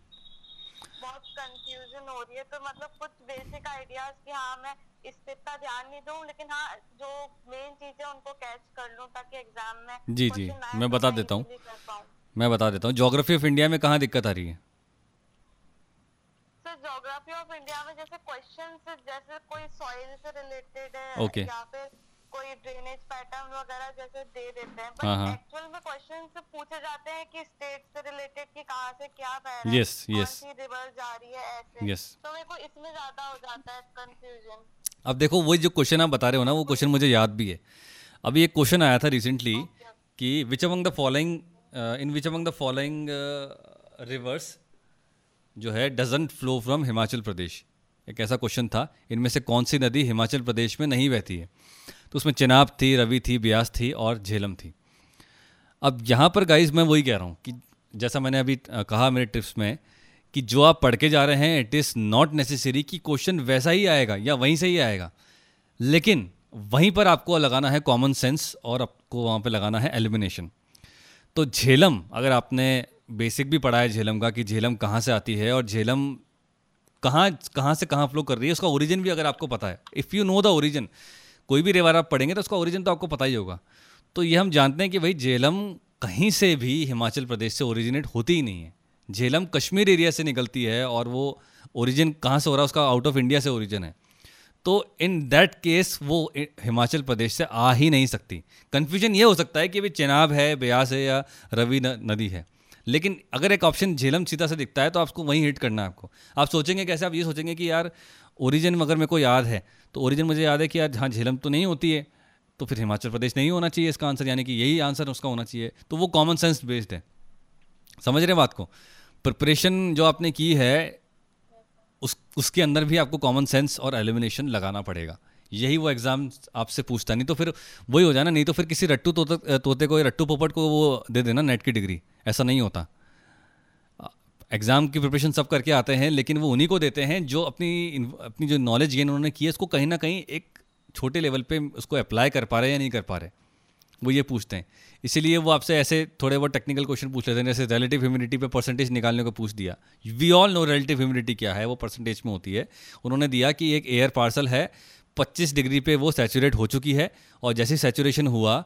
E: बहुत कंफ्यूजन हो रही है। तो मतलब कुछ बेसिक आइडियाज़ कि हाँ मैं इस पे इतना ध्यान नहीं दूँ लेकिन हाँ जो मेन चीज़ें उनको कैच कर लूँ ताकि एग्ज़ाम में
A: जी जी मैं बता देता हूँ मैं बता देता हूँ ज्योग्राफी ऑफ़ इंडिया में कहाँ दिक्कत आ रही है
E: सर ज्योग्राफी ऑफ़ इंडिया में जैसे क्वेश्चन जैसे कोई सॉइल से रिलेटेड है
A: okay.
E: या फिर कोई ड्रेनेज पैटर्न वगैरह जैसे दे देते हैं बट एक्चुअल हाँ, हाँ। में क्वेश्चन पूछे जाते हैं कि स्टेट से रिलेटेड कि कहाँ से क्या बह रहा
A: है yes, yes.
E: कौन सी रिवर जा रही है ऐसे
A: yes.
E: तो मेरे को इसमें ज़्यादा हो जाता है कंफ्यूजन
A: अब देखो वही जो क्वेश्चन आप बता रहे हो ना, वो क्वेश्चन मुझे याद भी है। अभी एक क्वेश्चन आया था रिसेंटली कि which among the following in which among the following rivers जो है doesn't flow from Himachal Pradesh एक ऐसा क्वेश्चन था, इनमें से कौन सी नदी हिमाचल प्रदेश में नहीं बहती है? तो उसमें चिनाब थी, रवि थी, ब्यास थी और झेलम थी। अब यहाँ पर गाइज़ मैं वही कह रहा हूँ कि जैसा मैंने अभी कहा मेरे ट्रिप्स में कि जो आप पढ़ के जा रहे हैं इट इज़ नॉट नेसेसरी कि क्वेश्चन वैसा ही आएगा या वहीं से ही आएगा। लेकिन वहीं पर आपको लगाना है कॉमन सेंस और आपको वहाँ पर लगाना है एलिमिनेशन तो झेलम, अगर आपने बेसिक भी पढ़ा है झेलम का कि झेलम कहाँ से आती है और झेलम कहाँ कहाँ से कहाँ फ्लो कर रही है, उसका ओरिजिन भी अगर आपको पता है। If you know the origin कोई भी रिवर आप पढ़ेंगे तो उसका ओरिजिन तो आपको पता ही होगा। तो ये हम जानते हैं कि भाई झेलम कहीं से भी हिमाचल प्रदेश से ओरिजिनेट होती ही नहीं है। झेलम कश्मीर एरिया से निकलती है और वो ओरिजिन कहाँ से हो रहा है? उसका आउट ऑफ़ इंडिया से ओरिजिन है। तो इन दैट केस वो हिमाचल प्रदेश से आ ही नहीं सकती। कन्फ्यूज़न ये हो सकता है कि भाई चेनाब है, ब्यास है या रवि नदी है। लेकिन अगर एक ऑप्शन झेलम सीधा से दिखता है तो आपको वहीं हिट करना है आपको। आप सोचेंगे कैसे? आप ये सोचेंगे कि यार ओरिजिन अगर मेरे को याद है तो ओरिजिन मुझे याद है कि यार हाँ झेलम तो नहीं होती है तो फिर हिमाचल प्रदेश नहीं होना चाहिए इसका आंसर यानी कि यही आंसर उसका होना चाहिए। तो वो कॉमन सेंस बेस्ड है। समझ रहे हैं बात को? प्रिपरेशन जो आपने की है, उस, उसके अंदर भी आपको कॉमन सेंस और एलिमिनेशन लगाना पड़ेगा। यही वो एग्ज़ाम आपसे पूछता नहीं तो फिर वही हो जाना नहीं तो फिर किसी रट्टू तोते तोते को या रट्टू पोपट को वो दे देना नेट की डिग्री ऐसा नहीं होता। एग्ज़ाम की प्रिपरेशन सब करके आते हैं, लेकिन वो उन्हीं को देते हैं जो अपनी अपनी जो नॉलेज गेन उन्होंने की है, उसको कहीं ना कहीं एक छोटे लेवल पे उसको अप्लाई कर पा रहे या नहीं कर पा रहे। वो ये पूछते हैं। इसीलिए वो आपसे ऐसे थोड़े बहुत टेक्निकल क्वेश्चन पूछ लेते हैं, जैसे रिलेटिव ह्यूमिडिटी पे परसेंटेज निकालने को पूछ दिया। We all know relative humidity क्या है, वो परसेंटेज में होती है। उन्होंने दिया कि एक एयर पार्सल है 25 डिग्री पे वो सैचुरेट हो चुकी है, और जैसे सैचुरेशन हुआ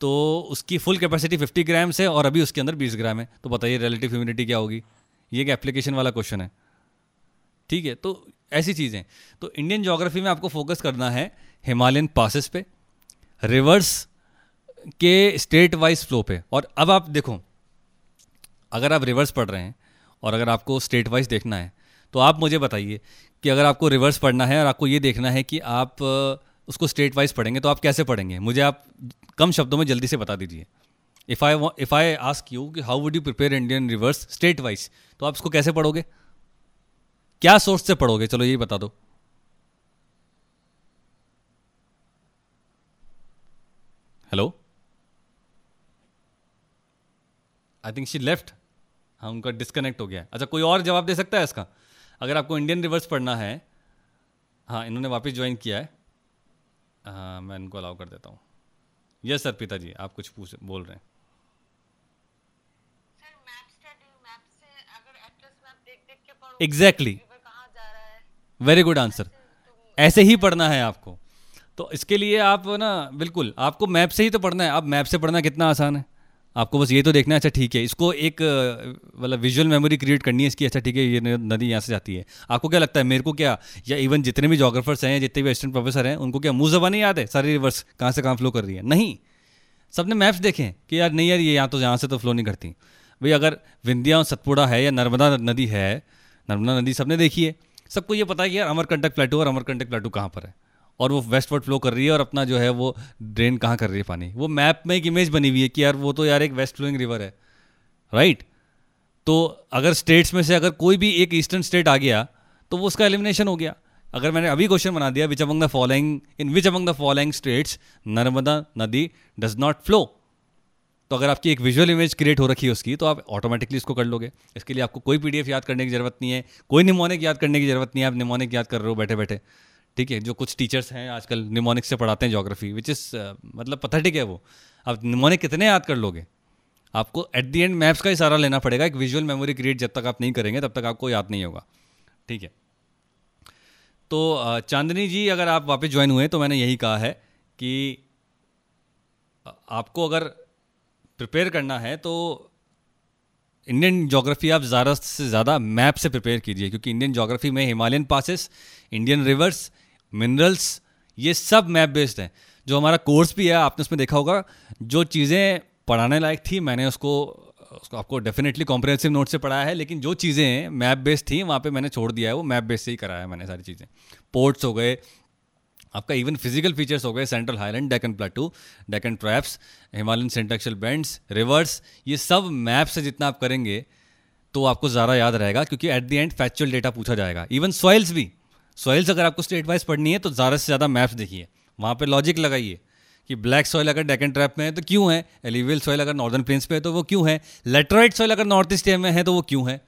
A: तो उसकी फुल कैपेसिटी 50 ग्राम है, और अभी उसके अंदर 20 ग्राम है। तो बताइए रिलेटिव ह्यूमिडिटी क्या होगी? ये एक एप्लीकेशन वाला क्वेश्चन है। ठीक है तो ऐसी चीज़ें। तो इंडियन जोग्राफी में आपको फोकस करना है हिमालयन पासिस पे। रिवर्स के स्टेट वाइज फ्लो पे। और अब आप देखो, अगर आप रिवर्स पढ़ रहे हैं और अगर आपको स्टेट वाइज देखना है तो आप मुझे बताइए कि अगर आपको रिवर्स पढ़ना है और आपको ये देखना है कि आप उसको स्टेट वाइज पढ़ेंगे तो आप कैसे पढ़ेंगे? मुझे आप कम शब्दों में जल्दी से बता दीजिए। If I if I ask you कि how would you prepare Indian rivers state wise तो आप इसको कैसे पढ़ोगे? क्या सोर्स से पढ़ोगे? चलो यही बता दो। Hello I think she left हाँ उनका डिस्कनेक्ट हो गया। अच्छा कोई और जवाब दे सकता है इसका? अगर आपको इंडियन रिवर्स पढ़ना है हाँ इन्होंने वापस ज्वाइन किया है। हाँ मैं इनको अलाउ कर देता हूँ। यस सर पिताजी आप कुछ पूछ बोल रहे हैं। एग्जैक्टली वेरी गुड आंसर ऐसे ही पढ़ना है आपको। तो इसके लिए आप ना बिल्कुल आपको मैप से ही तो पढ़ना है। आप मैप से पढ़ना कितना आसान है। आपको बस ये तो देखना है अच्छा ठीक है। इसको एक मतलब विजुअल मेमोरी क्रिएट करनी है इसकी अच्छा ठीक है, ये नदी यहाँ से जाती है। आपको क्या लगता है, मेरे को क्या, या इवन जितने भी जोग्राफर्स हैं जितने भी असिस्टेंट प्रोफेसर हैं, उनको क्या मुँह जबानी याद है, सारी रिवर्स कहाँ से कहाँ फ्लो कर रही है? नहीं। सबने मैप्स देखे कि यार नहीं यार, ये यहाँ तो यहाँ से तो फ्लो नहीं करती। भाई अगर विंध्या सतपुड़ा है, या नर्मदा नदी है, नर्मदा नदी सबने देखी है। सबको ये पता है कि यार अमरकंटक प्लेटू और अमरकंटक प्लेटू कहाँ पर है। और वो वेस्टवर्ड फ्लो कर रही है और अपना जो है वो ड्रेन कहाँ कर रही है पानी? वो मैप में एक इमेज बनी हुई है कि यार वो तो यार एक वेस्ट फ्लोइंग रिवर है राइट तो अगर स्टेट्स में से अगर कोई भी एक ईस्टर्न स्टेट आ गया तो वो उसका एलिमिनेशन हो गया। अगर मैंने अभी क्वेश्चन बना दिया which among the following in which among the following states Narmada नदी डज नॉट फ्लो तो अगर आपकी एक विजुअल इमेज क्रिएट हो रखी है उसकी तो आप ऑटोमेटिकली इसको कर लोगे। इसके लिए आपको कोई पीडीएफ याद करने की ज़रूरत नहीं है, कोई निमोनिक याद करने की ज़रूरत नहीं है, आप निमोनिक याद कर रहे हो बैठे बैठे ठीक है, जो कुछ टीचर्स हैं आजकल निमोनिक से पढ़ाते हैं जोग्राफी विच इज़ मतलब पता पथेटिक है वो। आप निमोनिक कितने याद कर लोगे? आपको एट दी एंड मैप्स का ही सारा लेना पड़ेगा, एक विजुअल मेमोरी क्रिएट जब तक आप नहीं करेंगे, तब तक आपको याद नहीं होगा। ठीक है। तो चांदनी जी, अगर आप वापस ज्वाइन हुए तो मैंने यही कहा है कि आपको अगर प्रिपेयर करना है तो इंडियन जोग्राफी आप ज़्यादा से ज़्यादा मैप से प्रिपेयर कीजिए, क्योंकि इंडियन जोग्राफी में Himalayan passes Indian rivers minerals ये सब मैप बेस्ड हैं। जो हमारा कोर्स भी है, आपने उसमें देखा होगा, जो चीज़ें पढ़ाने लायक थी, मैंने उसको उसको आपको डेफिनेटली कॉम्प्रहेंसिव नोट से पढ़ाया है, लेकिन जो चीज़ें मैप बेस्ड थी, वहाँ पे मैंने छोड़ दिया है, वो मैप बेस्ड से ही कराया है मैंने सारी चीज़ें। पोर्ट्स हो गए, आपका इवन फ़िज़िकल फीचर्स हो गए central highland Deccan plateau Deccan traps Himalayan syntaxial bends rivers ये सब मैप से जितना आप करेंगे तो आपको ज़्यादा याद रहेगा, क्योंकि at the end factual data पूछा जाएगा। इवन सॉइल्स भी सॉइल्स अगर आपको स्टेट वाइज पढ़नी है तो ज़्यादा से ज़्यादा मैप्स देखिए। वहाँ पर लॉजिक लगाइए कि ब्लैक सॉइल अगर डेकन ट्रैप में है तो क्यों है? एलिवियल सॉइल अगर नॉर्दर्न प्लेन्स पे है तो वो क्यों है? लेटराइट सॉइल अगर नॉर्थ ईस्ट में है तो वो क्यों है?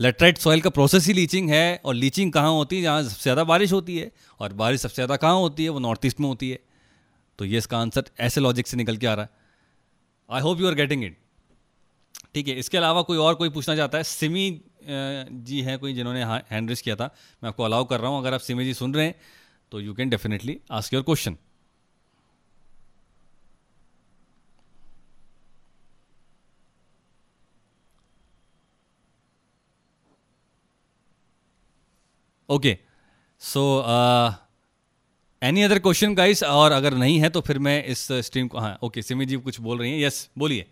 A: लेटराइट सॉइल का प्रोसेस ही लीचिंग है, और लीचिंग कहाँ होती है? जहाँ सबसे ज़्यादा बारिश होती है, और बारिश सबसे ज़्यादा कहाँ होती है? वो नॉर्थ ईस्ट में होती है। तो ये इसका आंसर ऐसे लॉजिक से निकल के आ रहा है। I hope you are getting it ठीक है, इसके अलावा कोई और कोई पूछना चाहता है? सिमी जी हैं कोई जिन्होंने हैंड रेस किया था। मैं आपको अलाउ कर रहा हूँ अगर आप सिमी जी सुन रहे हैं तो you can definitely ask your question okay so any other question guys और अगर नहीं है तो फिर मैं इस स्ट्रीम को हाँ ओके okay, सिमी जी कुछ बोल रही हैं। यस बोलिए।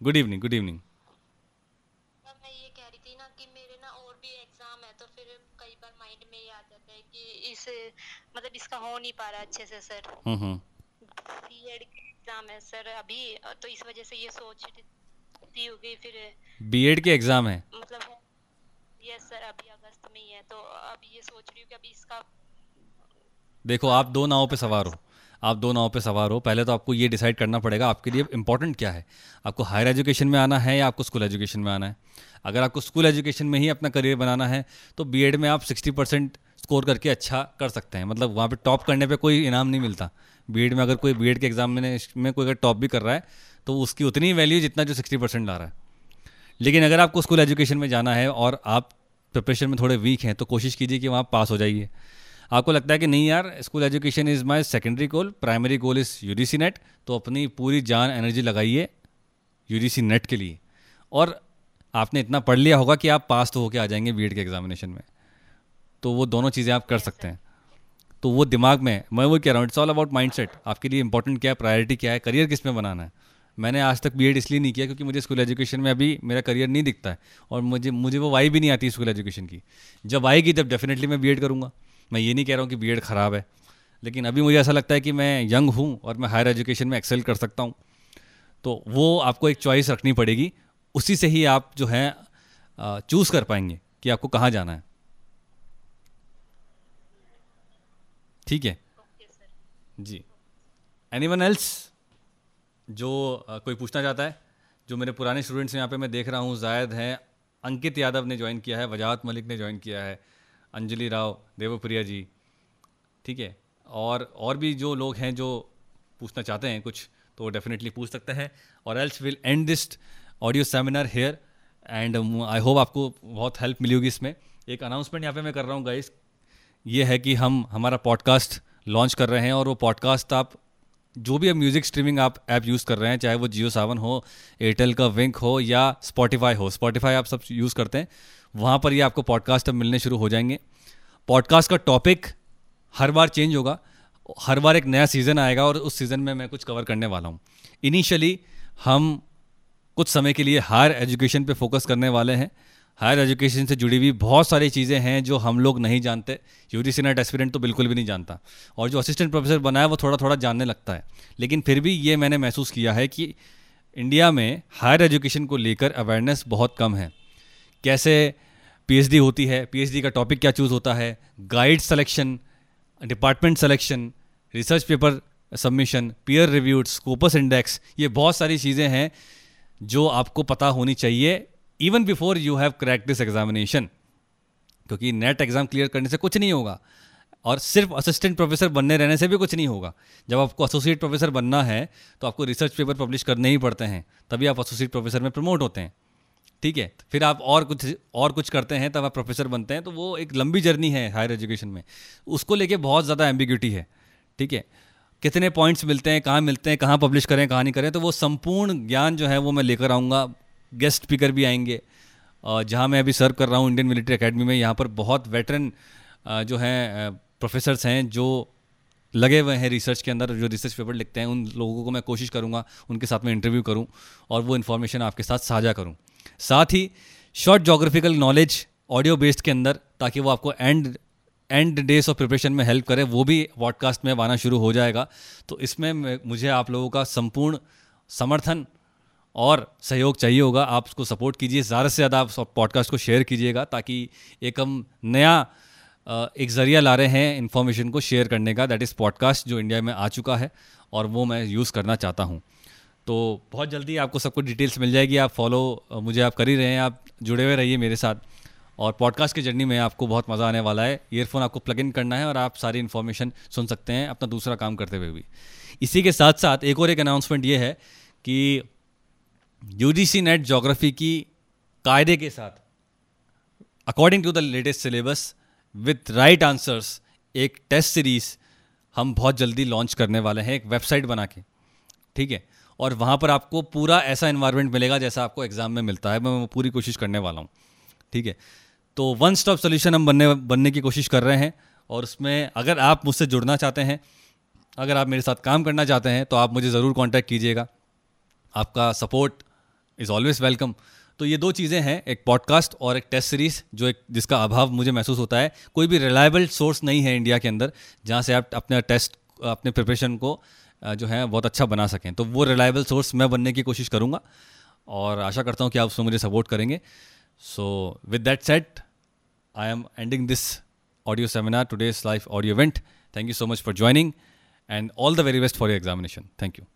A: Good evening good evening
F: sir मैं ये कह रही थी ना कि मेरे ना और भी एग्ज़ाम है तो फिर कई बार माइंड में ये आ जाता है कि इस मतलब इसका हो नहीं पा रहा अच्छे से सर।
A: हम्म हम्म।
F: बीएड एग्ज़ाम है सर अभी तो इस वजह से ये सोच हो गई फिर
A: बीएड के एग्ज़ाम है?
F: मतलब यस सर अभी अगस्त में ही है तो अभी ये सोच रही हूँ कि अभी इसका
A: देखो आप दो नावों पे सवार हो। आप दो नावों पे सवार हो। पहले तो आपको ये डिसाइड करना पड़ेगा आपके लिए इंपॉर्टेंट क्या है? आपको हायर एजुकेशन में आना है या आपको स्कूल एजुकेशन में आना है? अगर आपको स्कूल एजुकेशन में ही अपना करियर बनाना है तो बीएड में आप 60 परसेंट स्कोर करके अच्छा कर सकते हैं। मतलब वहाँ पे टॉप करने पे कोई इनाम नहीं मिलता। बीएड में अगर कोई बीएड के एग्ज़ाम में में कोई अगर टॉप भी कर रहा है तो उसकी उतनी वैल्यू जितना जो सिक्सटी परसेंट ला रहा है। लेकिन अगर आपको स्कूल एजुकेशन में जाना है और आप प्रिपरेशन में थोड़े वीक हैं तो कोशिश कीजिए कि वहाँ पास हो जाइए। आपको लगता है कि नहीं यार school education is my secondary goal primary goal is UGC NET तो अपनी पूरी जान एनर्जी लगाइए यूडीसी नेट के लिए। और आपने इतना पढ़ लिया होगा कि आप पास तो होके आ जाएँगे बीएड के एग्जामिनेशन में। तो वो दोनों चीज़ें आप कर सकते हैं। तो वो दिमाग में, मैं वो कह रहा हूँ इट्स ऑल अबाउट माइंडसेट आपके लिए इंपॉर्टेंट क्या है प्रायोरिटी क्या है करियर किसमें बनाना है। मैंने आज तक बीएड इसलिए नहीं किया क्योंकि मुझे स्कूल एजुकेशन में अभी मेरा करियर नहीं दिखता है और मुझे मुझे वो वाई भी नहीं आती स्कूल एजुकेशन की। जब आएगी, तब डेफिनेटली मैं बीएड करूँगा। मैं ये नहीं कह रहा हूँ कि बीएड ख़राब है, लेकिन अभी मुझे ऐसा लगता है कि मैं यंग हूँ और मैं हायर एजुकेशन में एक्सेल कर सकता हूँ। तो वो आपको एक चॉइस रखनी पड़ेगी, उसी से ही आप जो है चूज़ कर पाएँगे कि आपको कहाँ जाना है। ठीक है। जी। एनी वन एल्स जो कोई पूछना चाहता है, जो मेरे पुराने स्टूडेंट्स यहाँ पे मैं देख रहा हूँ जायद हैं, अंकित यादव ने ज्वाइन किया है, वजाहत मलिक ने ज्वाइन किया है, अंजलि राव, देवप्रिया जी, ठीक है। और और भी जो लोग हैं, जो पूछना चाहते हैं कुछ तो डेफिनेटली पूछ सकते हैं। और else will end this audio seminar here and I hope आपको बहुत हेल्प मिली होगी इसमें। एक अनाउंसमेंट यहाँ पे मैं कर रहा हूँ गाइस ये है कि हम, हमारा पॉडकास्ट लॉन्च कर रहे हैं और वो पॉडकास्ट आप, जो भी अब म्यूज़िक स्ट्रीमिंग आप ऐप यूज़ कर रहे हैं, चाहे वो जियो सावन हो एयरटेल का विंक हो, या स्पॉटिफाई हो स्पॉटिफाई आप सब यूज़ करते हैं, वहाँ पर ये आपको पॉडकास्ट अब मिलने शुरू हो जाएँगे। पॉडकास्ट का टॉपिक हर बार चेंज होगा, हर बार एक नया सीज़न आएगा और उस सीज़न में मैं कुछ कवर करने वाला हूँ। इनिशियली हम कुछ समय के लिए हायर एजुकेशन पे फोकस करने वाले हैं। हायर एजुकेशन से जुड़ी हुई बहुत सारी चीज़ें हैं जो हम लोग नहीं जानते। यूजी सी नेट एस्पिरेंट तो बिल्कुल भी नहीं जानता। और जो असिस्टेंट प्रोफेसर बना है, वो थोड़ा थोड़ा जानने लगता है। लेकिन फिर भी ये मैंने महसूस किया है कि इंडिया में हायर एजुकेशन को लेकर अवेयरनेस बहुत कम है। कैसे पीएचडी होती है? पीएचडी का टॉपिक क्या चूज़ होता है? Guide selection department selection research paper submission peer reviewed Scopus index ये बहुत सारी चीज़ें हैं जो आपको पता होनी चाहिए। Even before you have crack this examination क्योंकि नेट एग्ज़ाम क्लियर करने से कुछ नहीं होगा। और सिर्फ़ असिस्टेंट प्रोफेसर बनने रहने से भी कुछ नहीं होगा। जब आपको एसोसिएट प्रोफेसर बनना है तो आपको रिसर्च पेपर पब्लिश करने ही पड़ते हैं। तभी आप एसोसिएट प्रोफेसर में प्रमोट होते हैं। ठीक है? फिर आप और कुछ और कुछ करते हैं, तब आप प्रोफेसर बनते हैं। तो वो एक लंबी जर्नी है हायर एजुकेशन में। उसको लेके बहुत ज़्यादा एम्बिग्यूटी है। ठीक है? कितने पॉइंट्स मिलते हैं, कहाँ मिलते हैं, कहाँ पब्लिश करें, कहाँ नहीं करें तो वो संपूर्ण ज्ञान जो है वो मैं लेकर आऊँगा। गेस्ट स्पीकर भी आएँगे। और जहाँ मैं अभी सर्व कर रहा हूँ इंडियन मिलिट्री अकेडमी में, यहाँ पर बहुत वेटरन जो हैं प्रोफेसर्स हैं, जो लगे हुए हैं रिसर्च के अंदर, जो रिसर्च पेपर लिखते हैं, उन लोगों को मैं कोशिश करूँगा, उनके साथ में इंटरव्यू करूँ और वो इन्फॉर्मेशन आपके साथ साझा करूँ। साथ ही short geographical knowledge audio based के अंदर, ताकि वो आपको end end days of preparation में हेल्प करे, वो भी पॉडकास्ट में आना शुरू हो जाएगा। तो इसमें मुझे आप लोगों का संपूर्ण समर्थन और सहयोग चाहिए होगा, आप उसको सपोर्ट कीजिए। ज़्यादा से ज़्यादा आप पॉडकास्ट को शेयर कीजिएगा ताकि एक हम नया एक ज़रिया ला रहे हैं इन्फॉर्मेशन को शेयर करने का। दैट इज़ पॉडकास्ट जो इंडिया में आ चुका है और वो मैं यूज़ करना चाहता हूँ। तो बहुत जल्दी आपको सब कुछ डिटेल्स मिल जाएगी। आप फॉलो मुझे आप कर ही रहे हैं। आप जुड़े हुए रहिए मेरे साथ। और पॉडकास्ट की जर्नी में आपको बहुत मज़ा आने वाला है। ईयरफोन आपको प्लग इन करना है और आप सारी इन्फॉर्मेशन सुन सकते हैं अपना दूसरा काम करते हुए भी। इसी के साथ साथ एक और एक अनाउंसमेंट ये है कि यू नेट जोग्राफी की कायदे के साथ according to the latest syllabus with right answers एक टेस्ट सीरीज़ हम बहुत जल्दी लॉन्च करने वाले हैं, एक वेबसाइट बना के। ठीक है? और वहाँ पर आपको पूरा ऐसा इन्वायरमेंट मिलेगा जैसा आपको एग्ज़ाम में मिलता है। मैं पूरी कोशिश करने वाला हूँ। ठीक है? तो वन स्टॉप सोल्यूशन हम बनने बनने की कोशिश कर रहे हैं। और उसमें अगर आप मुझसे जुड़ना चाहते हैं, अगर आप मेरे साथ काम करना चाहते हैं तो आप मुझे ज़रूर कॉन्टैक्ट कीजिएगा। आपका सपोर्ट इज़ ऑलवेज वेलकम तो ये दो चीज़ें हैं, एक पॉडकास्ट और एक टेस्ट सीरीज़ जो एक, जिसका अभाव मुझे महसूस होता है। कोई भी रिलायबल सोर्स नहीं है इंडिया के अंदर, जहाँ से आप अपने टेस्ट अपने प्रिपरेशन को जो है, बहुत अच्छा बना सकें। तो वो रिलायबल सोर्स मैं बनने की कोशिश करूँगा और आशा करता हूँ कि आप उसमें मुझे सपोर्ट करेंगे। So with that set I am ending this audio seminar today's life audio event thank you so much for joining and all the very best for your examination thank you